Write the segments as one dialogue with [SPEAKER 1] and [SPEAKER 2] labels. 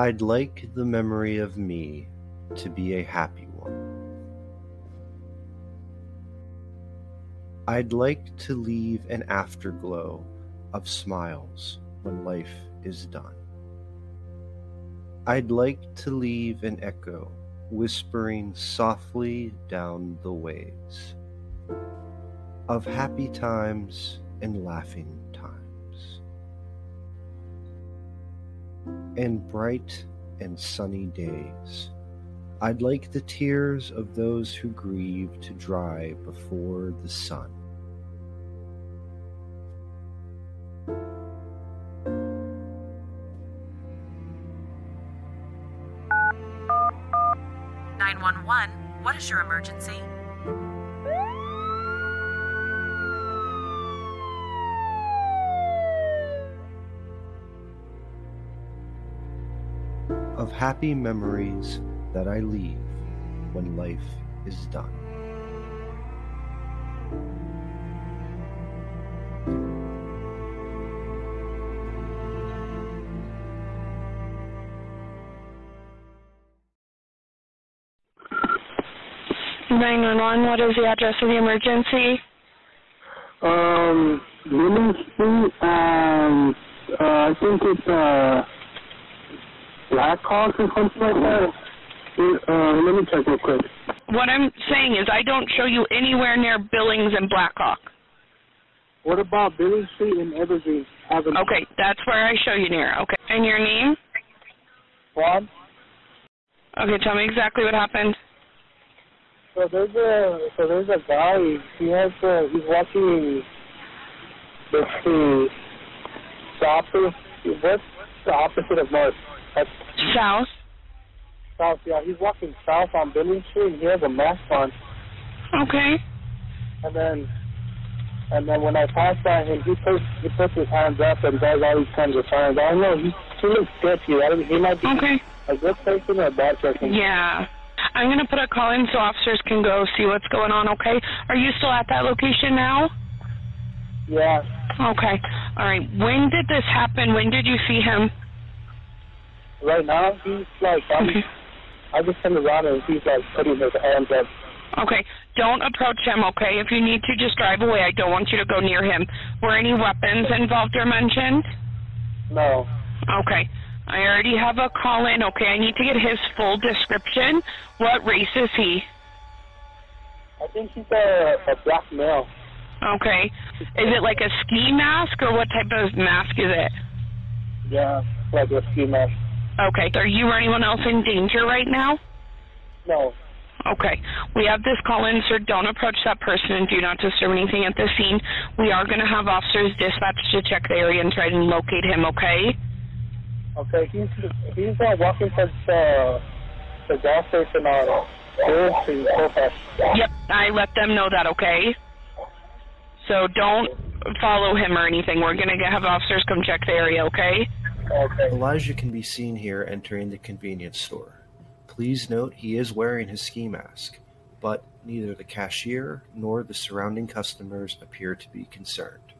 [SPEAKER 1] I'd like the memory of me to be a happy one. I'd like to leave an afterglow of smiles when life is done. I'd like to leave an echo whispering softly down the ways of happy times and laughing and bright and sunny days. I'd like the tears of those who grieve to dry before the sun.
[SPEAKER 2] Nine one one. What is your emergency?
[SPEAKER 1] Happy memories that I leave when life is done.
[SPEAKER 3] Nine one one. What is the address of the emergency?
[SPEAKER 4] Um, William Street, um, uh, I think it's, uh, Blackhawk or something like that. Uh, let me check real quick.
[SPEAKER 3] What I'm saying is, I don't show you anywhere near Billings and Blackhawk.
[SPEAKER 4] What about Billy Street and Evergreen Avenue?
[SPEAKER 3] Okay, that's where I show you near. Okay, and your name?
[SPEAKER 4] Juan?
[SPEAKER 3] Okay, tell me exactly what happened.
[SPEAKER 4] So there's a so there's a guy. He has uh, he's walking. Let's see. The opposite. What's the opposite of north?
[SPEAKER 3] South.
[SPEAKER 4] south. Yeah, he's walking south on Billing Street. He has a mask on.
[SPEAKER 3] Okay.
[SPEAKER 4] And then, and then when I pass by him, he puts he puts his hands up and does all these kinds of signs. I don't know. He he looks sketchy. I don't, he might be
[SPEAKER 3] Okay.
[SPEAKER 4] a good person or a bad person.
[SPEAKER 3] Yeah. I'm gonna put a call in so officers can go see what's going on. Okay. Are you still at that location now?
[SPEAKER 4] Yeah.
[SPEAKER 3] Okay. All right. When did this happen? When did you see him?
[SPEAKER 4] Right now, he's like I'm. I just turned around and he's like putting his hands up.
[SPEAKER 3] Okay. Don't approach him, okay? If you need to, just drive away. I don't want you to go near him. Were any weapons involved or mentioned?
[SPEAKER 4] No.
[SPEAKER 3] Okay. I already have a call in. Okay, I need to get his full description. What race is he?
[SPEAKER 4] I think he's a, a black male.
[SPEAKER 3] Okay. Is it like a ski mask or what type of mask is it?
[SPEAKER 4] Yeah, like a ski mask.
[SPEAKER 3] Okay. Are you or anyone else in danger right now?
[SPEAKER 4] No.
[SPEAKER 3] Okay. We have this call in, sir. Don't approach that person and do not disturb anything at the scene. We are going to have officers dispatched to check the area and try to locate him, okay?
[SPEAKER 4] Okay, he's he's uh, walking towards uh, the gas station on Third Street.
[SPEAKER 3] Yep. I let them know that, okay? So don't follow him or anything. We're going to have officers come check the area, okay?
[SPEAKER 1] Elijah can be seen here entering the convenience store. Please note he is wearing his ski mask, but neither the cashier nor the surrounding customers appear to be concerned.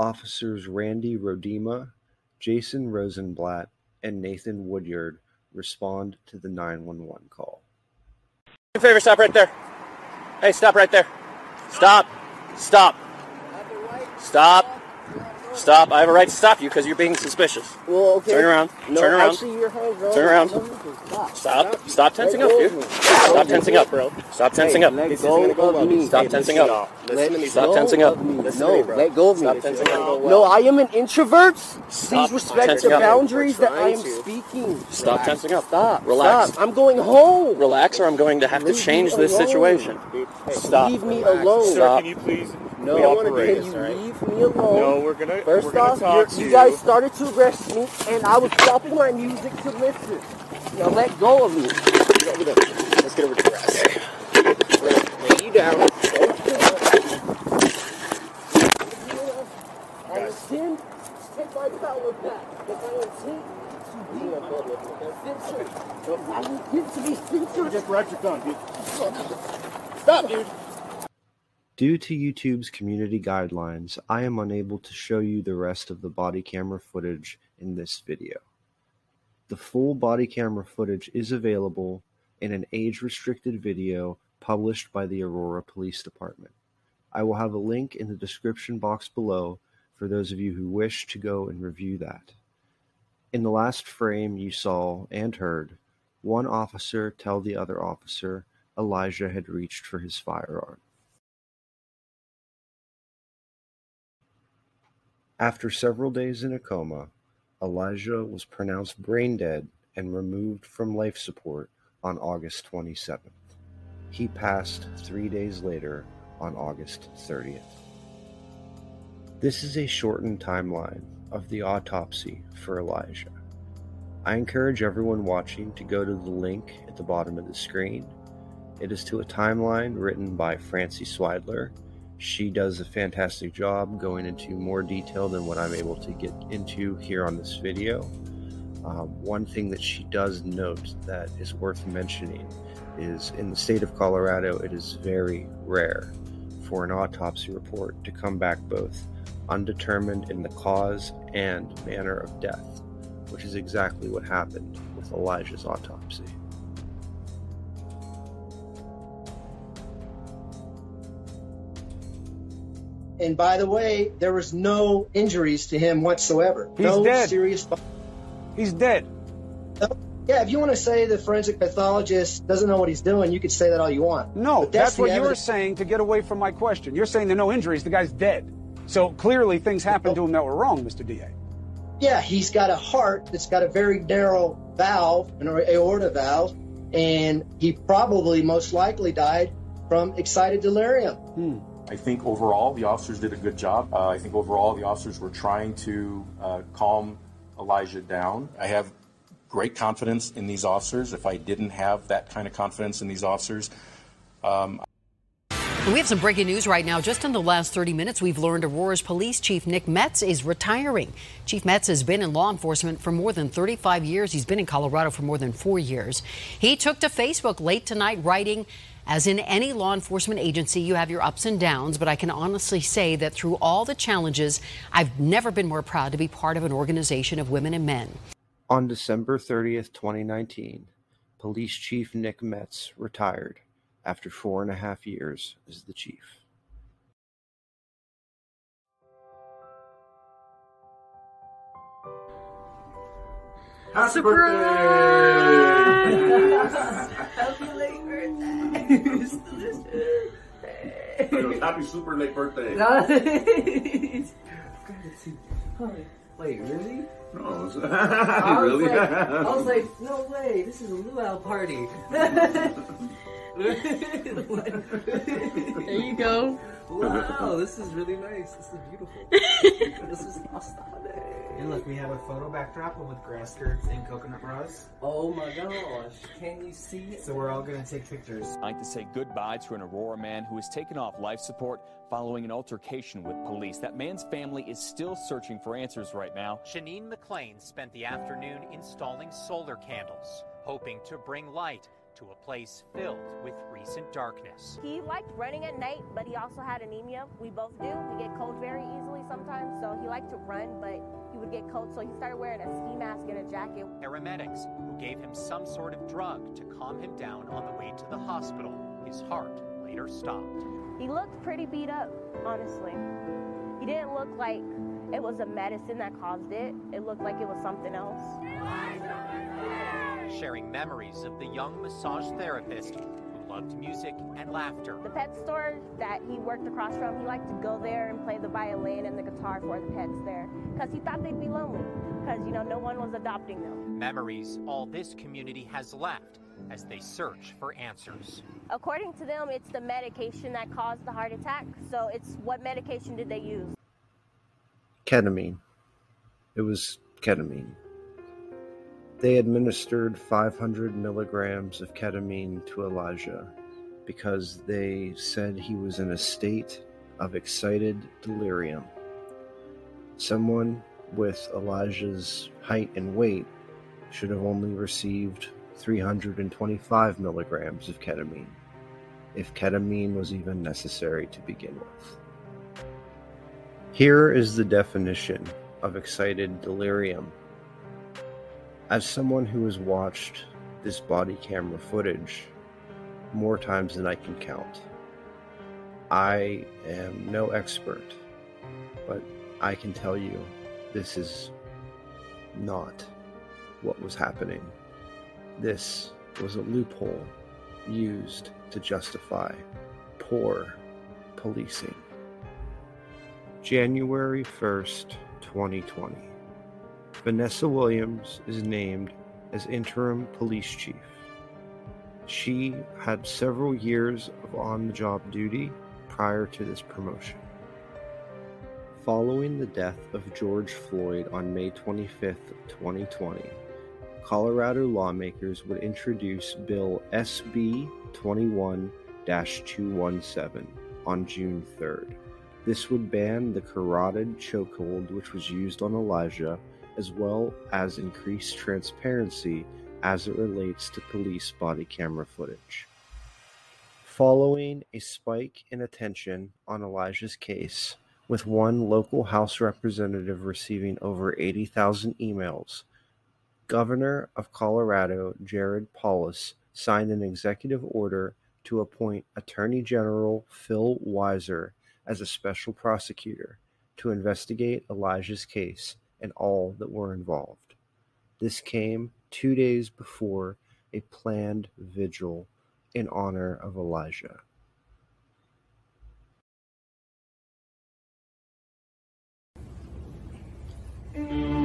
[SPEAKER 1] Officers Randy Roedema, Jason Rosenblatt, and Nathan Woodyard respond to the 911 call.
[SPEAKER 5] a favor, stop right there. Hey, stop right there. Stop. Stop. Stop. Stop. I have a right to stop you because you're being suspicious.
[SPEAKER 6] Well, okay.
[SPEAKER 5] Turn around.
[SPEAKER 6] No,
[SPEAKER 5] Turn around.
[SPEAKER 6] actually, your hands are
[SPEAKER 5] Turn around.
[SPEAKER 6] No, you can Stop.
[SPEAKER 5] Stop. Stop tensing up,
[SPEAKER 6] Let
[SPEAKER 5] dude.
[SPEAKER 6] go of me.
[SPEAKER 5] Stop tensing up, bro. Stop tensing
[SPEAKER 6] Hey,
[SPEAKER 5] up.
[SPEAKER 6] let
[SPEAKER 5] This
[SPEAKER 6] go
[SPEAKER 5] isn't gonna go
[SPEAKER 6] of
[SPEAKER 5] well.
[SPEAKER 6] me.
[SPEAKER 5] Stop
[SPEAKER 6] Hey,
[SPEAKER 5] tensing
[SPEAKER 6] listen
[SPEAKER 5] up.
[SPEAKER 6] Let me
[SPEAKER 5] Stop
[SPEAKER 6] go
[SPEAKER 5] tensing up.
[SPEAKER 6] of me.
[SPEAKER 5] Listen to
[SPEAKER 6] No,
[SPEAKER 5] me, bro.
[SPEAKER 6] let go of me.
[SPEAKER 5] Stop tensing up.
[SPEAKER 6] No, I am an introvert.
[SPEAKER 5] Stop
[SPEAKER 6] Please respect
[SPEAKER 5] tensing
[SPEAKER 6] the
[SPEAKER 5] up.
[SPEAKER 6] boundaries that I am
[SPEAKER 5] Trying to.
[SPEAKER 6] speaking.
[SPEAKER 5] Stop tensing up.
[SPEAKER 6] Stop.
[SPEAKER 5] Relax.
[SPEAKER 6] Stop. I'm going home.
[SPEAKER 5] Relax, or I'm going to have to
[SPEAKER 6] Leave me
[SPEAKER 5] change this
[SPEAKER 6] alone.
[SPEAKER 5] situation. Stop.
[SPEAKER 6] Leave me alone.
[SPEAKER 5] Stop.
[SPEAKER 7] Can you please?
[SPEAKER 6] No,
[SPEAKER 7] we operate
[SPEAKER 6] can
[SPEAKER 7] this,
[SPEAKER 6] you
[SPEAKER 7] all right?
[SPEAKER 6] leave me alone?
[SPEAKER 7] No, we're gonna.
[SPEAKER 6] First
[SPEAKER 7] we're gonna
[SPEAKER 6] off,
[SPEAKER 7] talk
[SPEAKER 6] you're- you guys started to arrest me, and I was stopping my music to listen. Now let go of me.
[SPEAKER 5] Get over there. Let's get over to grass.
[SPEAKER 6] Lay you down. I intend to take my power back. If I intend to be a public offender, I will get to be censored.
[SPEAKER 7] Just grab your gun, dude.
[SPEAKER 6] Stop, dude.
[SPEAKER 1] Due to YouTube's community guidelines, I am unable to show you the rest of the body camera footage in this video. The full body camera footage is available in an age-restricted video published by the Aurora Police Department. I will have a link in the description box below for those of you who wish to go and review that. In the last frame you saw and heard, one officer tell the other officer Elijah had reached for his firearm. After several days in a coma, Elijah was pronounced brain dead and removed from life support on August 27th. He passed three days later on August 30th. This is a shortened timeline of the autopsy for Elijah. I encourage everyone watching to go to the link at the bottom of the screen. It is to a timeline written by Francie Swidler she does a fantastic job going into more detail than what I'm able to get into here on this video. Um, one thing that she does note that is worth mentioning is in the state of Colorado, it is very rare for an autopsy report to come back both undetermined in the cause and manner of death, which is exactly what happened with Elijah's autopsy.
[SPEAKER 8] And by the way, there was no injuries to him whatsoever.
[SPEAKER 9] He's
[SPEAKER 8] no
[SPEAKER 9] dead.
[SPEAKER 8] serious.
[SPEAKER 9] He's dead.
[SPEAKER 8] Yeah, if you want to say the forensic pathologist doesn't know what he's doing, you could say that all you want.
[SPEAKER 9] No,
[SPEAKER 8] But
[SPEAKER 9] that's,
[SPEAKER 8] the
[SPEAKER 9] what you were
[SPEAKER 8] evidence.
[SPEAKER 9] saying to get away from my question. You're saying there are no injuries. The guy's dead. So clearly things happened to him that were wrong, Mr. DA.
[SPEAKER 8] Yeah, he's got a heart that's got a very narrow valve, an aorta valve, and he probably most likely died from excited delirium. Hmm.
[SPEAKER 10] I think overall the officers did a good job. Uh, I think overall the officers were trying to uh, calm Elijah down. I have great confidence in these officers. If I didn't have that kind of confidence in these officers, um,
[SPEAKER 11] We have some breaking news right now. Just in the last 30 minutes, we've learned Aurora's Police Chief Nick Metz is retiring. Chief Metz has been in law enforcement for more than 35 years. He's been in Colorado for more than four years. He took to Facebook late tonight, writing, as in any law enforcement agency, you have your ups and downs, but I can honestly say that through all the challenges, I've never been more proud to be part of an organization of women and men.
[SPEAKER 1] On December 30th, 2019, Police Chief Nick Metz retired after four and a half years as the chief.
[SPEAKER 12] Happy birthday! Happy late birthday! It's delicious.
[SPEAKER 13] Happy super late birthday.
[SPEAKER 12] Nice. Wait, really?
[SPEAKER 13] No,
[SPEAKER 12] I was
[SPEAKER 13] really?
[SPEAKER 12] Like, I was like, no way, this is a luau party. there
[SPEAKER 14] you go.
[SPEAKER 12] Wow, this is really nice. This is beautiful. this is awesome.
[SPEAKER 15] And look, we have a photo backdrop with grass skirts and coconut bras.
[SPEAKER 12] Oh my gosh, can you see it?
[SPEAKER 15] So we're all gonna take pictures.
[SPEAKER 16] I'd like to say goodbye to an Aurora man who has taken off life support following an altercation with police. That man's family is still searching for answers right now.
[SPEAKER 17] Sheneen McClain spent the afternoon installing solar candles, hoping to bring light to a place filled with recent darkness.
[SPEAKER 18] He liked running at night, but he also had anemia. We both do. We get cold very easily sometimes, so he liked to run, but he would get cold, so he started wearing a ski mask and a jacket.
[SPEAKER 17] Paramedics who gave him some sort of drug to calm him down on the way to the hospital. His heart later stopped.
[SPEAKER 18] He looked pretty beat up, honestly. He didn't look like it was a medicine that caused it. It looked like it was something else.
[SPEAKER 17] Sharing memories of the young massage therapist who loved music and laughter.
[SPEAKER 18] The pet store that he worked across from, he liked to go there and play the violin and the guitar for the pets there because he thought they'd be lonely because, you know, no one was adopting them.
[SPEAKER 17] Memories all this community has left as they search for answers.
[SPEAKER 18] According to them, it's the medication that caused the heart attack. So it's what medication did they use?
[SPEAKER 1] Ketamine. It was ketamine. They administered 500 milligrams of ketamine to Elijah because they said he was in a state of excited delirium. Someone with Elijah's height and weight should have only received 325 milligrams of ketamine, if ketamine was even necessary to begin with. Here is the definition of excited delirium. As someone who has watched this body camera footage more times than I can count, I am no expert, but I can tell you this is not what was happening. This was a loophole used to justify poor policing. January 1st, 2020. Vanessa Williams is named as interim police chief. She had several years of on the job duty prior to this promotion. Following the death of George Floyd on May 25, 2020, Colorado lawmakers would introduce Bill SB 21 217 on June 3rd. This would ban the carotid chokehold which was used on Elijah, as well as increase transparency as it relates to police body camera footage. Following a spike in attention on Elijah's case, with one local House representative receiving over 80,000 emails, Governor of Colorado Jared Polis signed an executive order to appoint Attorney General Phil Weiser as a special prosecutor to investigate Elijah's case and all that were involved. This came two days before a planned vigil in honor of Elijah. Mm-hmm.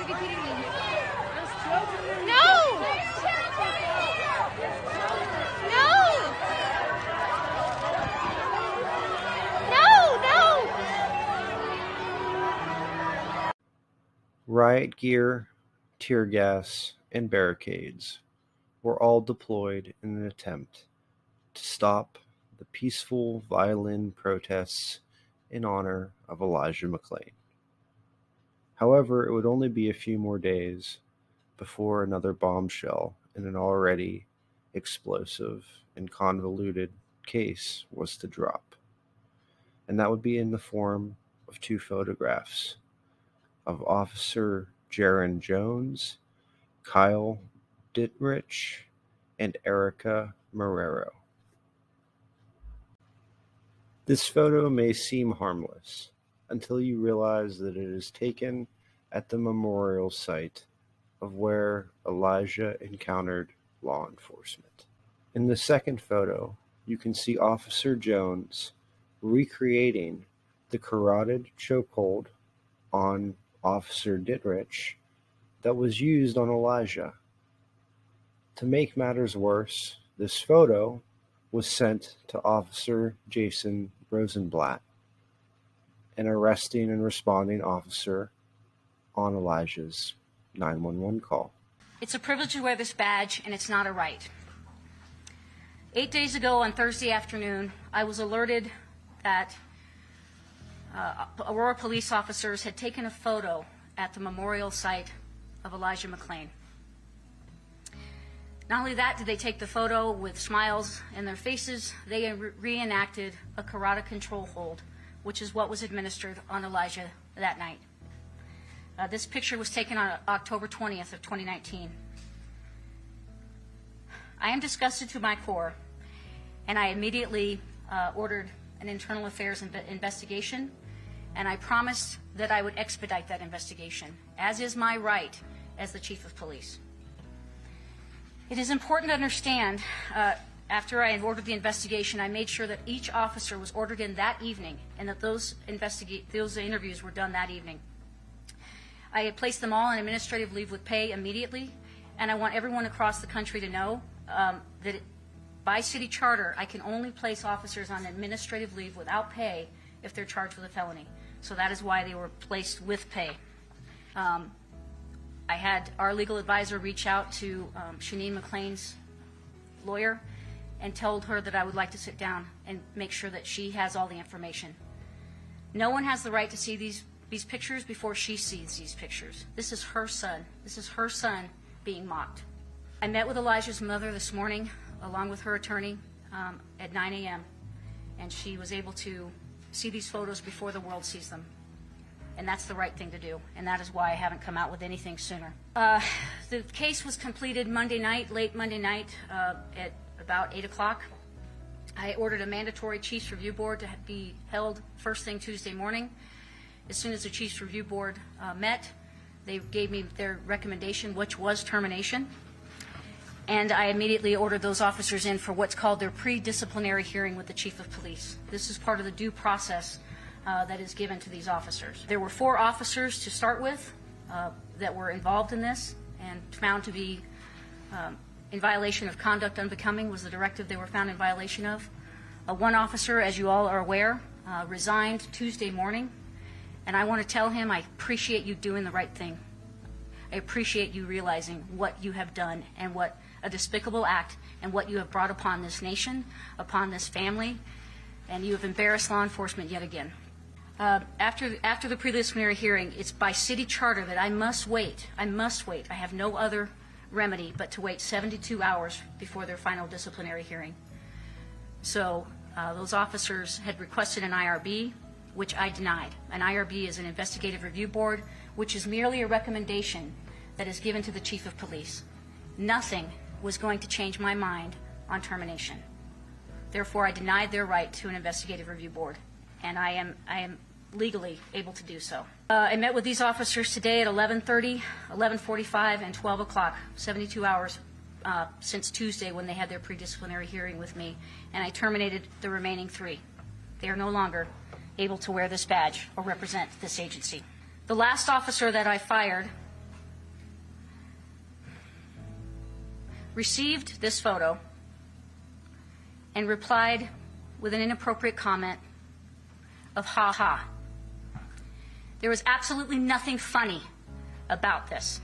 [SPEAKER 1] No! No! No, no! Riot gear, tear gas, and barricades were all deployed in an attempt to stop the peaceful violin protests in honor of Elijah McClain. However, it would only be a few more days before another bombshell in an already explosive and convoluted case was to drop. And that would be in the form of two photographs of Officer Jaron Jones, Kyle Dittrich, and Erica Marrero. This photo may seem harmless until you realize that it is taken at the memorial site of where Elijah encountered law enforcement. In the second photo, you can see Officer Jones recreating the carotid chokehold on Officer Dittrich that was used on Elijah. To make matters worse, this photo was sent to Officer Jason Rosenblatt, an arresting and responding officer on Elijah's 911 call.
[SPEAKER 7] It's a privilege to wear this badge, and it's not a right. Eight days ago on Thursday afternoon, I was alerted that uh, Aurora police officers had taken a photo at the memorial site of Elijah McClain. Not only that, did they take the photo with smiles in their faces, they re- reenacted a carotid control hold, which is what was administered on Elijah that night. Uh, this picture was taken on October 20th of 2019. I am disgusted to my core, and I immediately uh, ordered an internal affairs inve- investigation, and I promised that I would expedite that investigation, as is my right as the chief of police. It is important to understand, uh, after I had ordered the investigation, I made sure that each officer was ordered in that evening and that those, investiga- those interviews were done that evening. I had placed them all on administrative leave with pay immediately, and I want everyone across the country to know um, that it, by city charter, I can only place officers on administrative leave without pay if they're charged with a felony. So that is why they were placed with pay. Um, I had our legal advisor reach out to um, Sheneen McClain's lawyer and told her that I would like to sit down and make sure that she has all the information. No one has the right to see these, these pictures before she sees these pictures. This is her son. This is her son being mocked. I met with Elijah's mother this morning, along with her attorney, um, at 9 a.m., and she was able to see these photos before the world sees them and that's the right thing to do, and that is why I haven't come out with anything sooner. Uh, the case was completed Monday night, late Monday night, uh, at about 8 o'clock. I ordered a mandatory Chiefs Review Board to be held first thing Tuesday morning. As soon as the Chiefs Review Board uh, met, they gave me their recommendation, which was termination. And I immediately ordered those officers in for what's called their pre-disciplinary hearing with the Chief of Police. This is part of the due process uh, that is given to these officers. There were four officers to start with uh, that were involved in this and found to be um, in violation of conduct unbecoming was the directive they were found in violation of. Uh, one officer, as you all are aware, uh, resigned Tuesday morning, and I want to tell him I appreciate you doing the right thing. I appreciate you realizing what you have done and what a despicable act and what you have brought upon this nation, upon this family, and you have embarrassed law enforcement yet again. Uh, after, after the preliminary hearing, it's by city charter that I must wait. I must wait. I have no other remedy but to wait 72 hours before their final disciplinary hearing. So uh, those officers had requested an IRB, which I denied. An IRB is an investigative review board, which is merely a recommendation that is given to the chief of police. Nothing was going to change my mind on termination. Therefore, I denied their right to an investigative review board, and I am, I am legally able to do so. Uh, I met with these officers today at 11:30, 11:45, and 12 o'clock, 72 hours uh, since Tuesday when they had their pre-disciplinary hearing with me, and I terminated the remaining three. They are no longer able to wear this badge or represent this agency. The last officer that I fired received this photo and replied with an inappropriate comment of ha ha. There was absolutely nothing funny about this.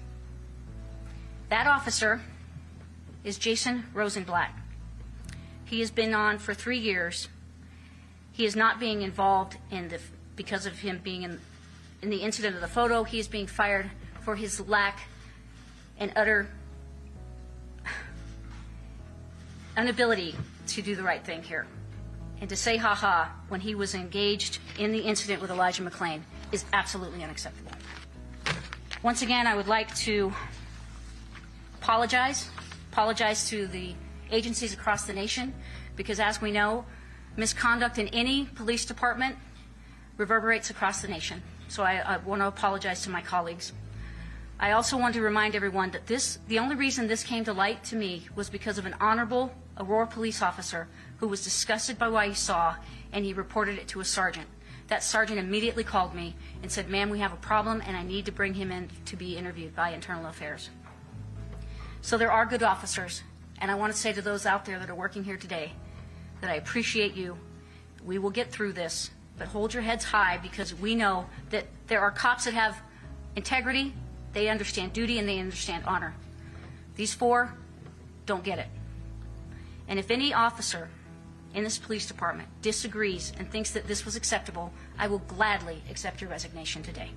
[SPEAKER 7] That officer is Jason Rosenblatt. He has been on for three years. He is not being involved in the because of him being in in the incident of the photo. He is being fired for his lack and utter inability to do the right thing here. And to say ha ha when he was engaged in the incident with Elijah McClain is absolutely unacceptable. Once again, I would like to apologize, apologize to the agencies across the nation, because as we know, misconduct in any police department reverberates across the nation. So I, I want to apologize to my colleagues. I also want to remind everyone that this, the only reason this came to light to me was because of an honorable Aurora police officer who was disgusted by what he saw and he reported it to a sergeant. That sergeant immediately called me and said, Ma'am, we have a problem and I need to bring him in to be interviewed by Internal Affairs. So there are good officers, and I want to say to those out there that are working here today that I appreciate you. We will get through this, but hold your heads high because we know that there are cops that have integrity, they understand duty, and they understand honor. These four don't get it. And if any officer in this police department disagrees and thinks that this was acceptable, I will gladly accept your resignation today.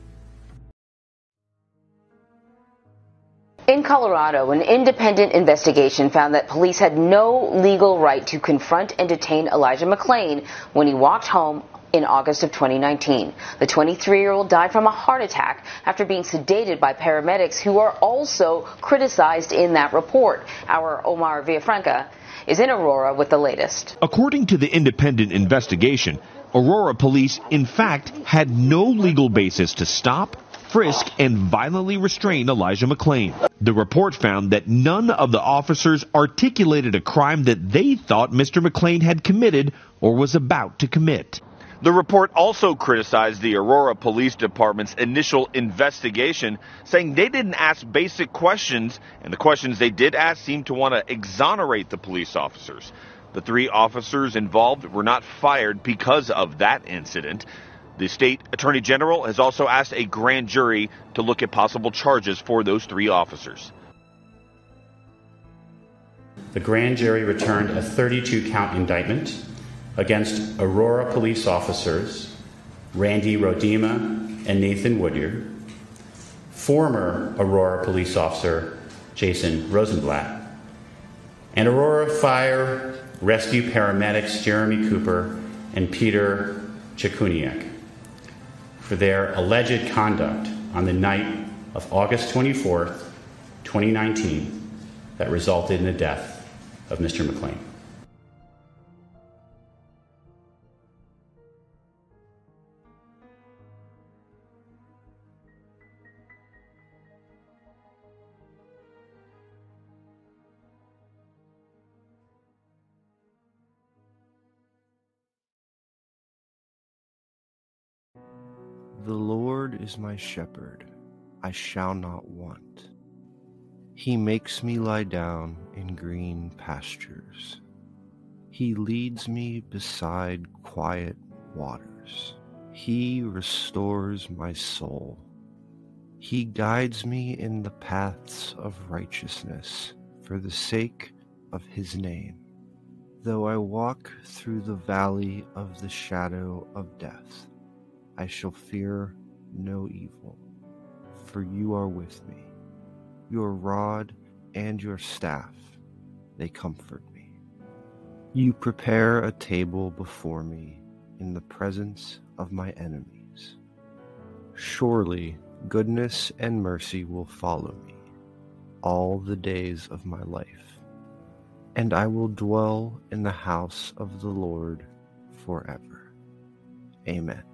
[SPEAKER 13] In Colorado, an independent investigation found that police had no legal right to confront and detain Elijah McClain when he walked home in August of 2019. The 23 year old died from a heart attack after being sedated by paramedics who are also criticized in that report. Our Omar Villafranca is in Aurora with the latest.
[SPEAKER 19] According to the independent investigation, Aurora police, in fact, had no legal basis to stop, frisk, and violently restrain Elijah McClain. The report found that none of the officers articulated a crime that they thought Mr. McClain had committed or was about to commit.
[SPEAKER 20] The report also criticized the Aurora Police Department's initial investigation, saying they didn't ask basic questions, and the questions they did ask seemed to want to exonerate the police officers. The three officers involved were not fired because of that incident. The state attorney general has also asked a grand jury to look at possible charges for those three officers.
[SPEAKER 21] The grand jury returned a 32 count indictment against Aurora police officers Randy Roedema and Nathan Woodyard, former Aurora police officer Jason Rosenblatt, and Aurora Fire Rescue paramedics Jeremy Cooper and Peter Cichuniec for their alleged conduct on the night of August 24th, 2019, that resulted in the death of Mr. McClain.
[SPEAKER 1] The Lord is my shepherd, I shall not want. He makes me lie down in green pastures. He leads me beside quiet waters. He restores my soul. He guides me in the paths of righteousness for the sake of his name. Though I walk through the valley of the shadow of death, I shall fear no evil, for you are with me. Your rod and your staff, they comfort me. You prepare a table before me in the presence of my enemies. Surely goodness and mercy will follow me all the days of my life, and I will dwell in the house of the Lord forever. Amen.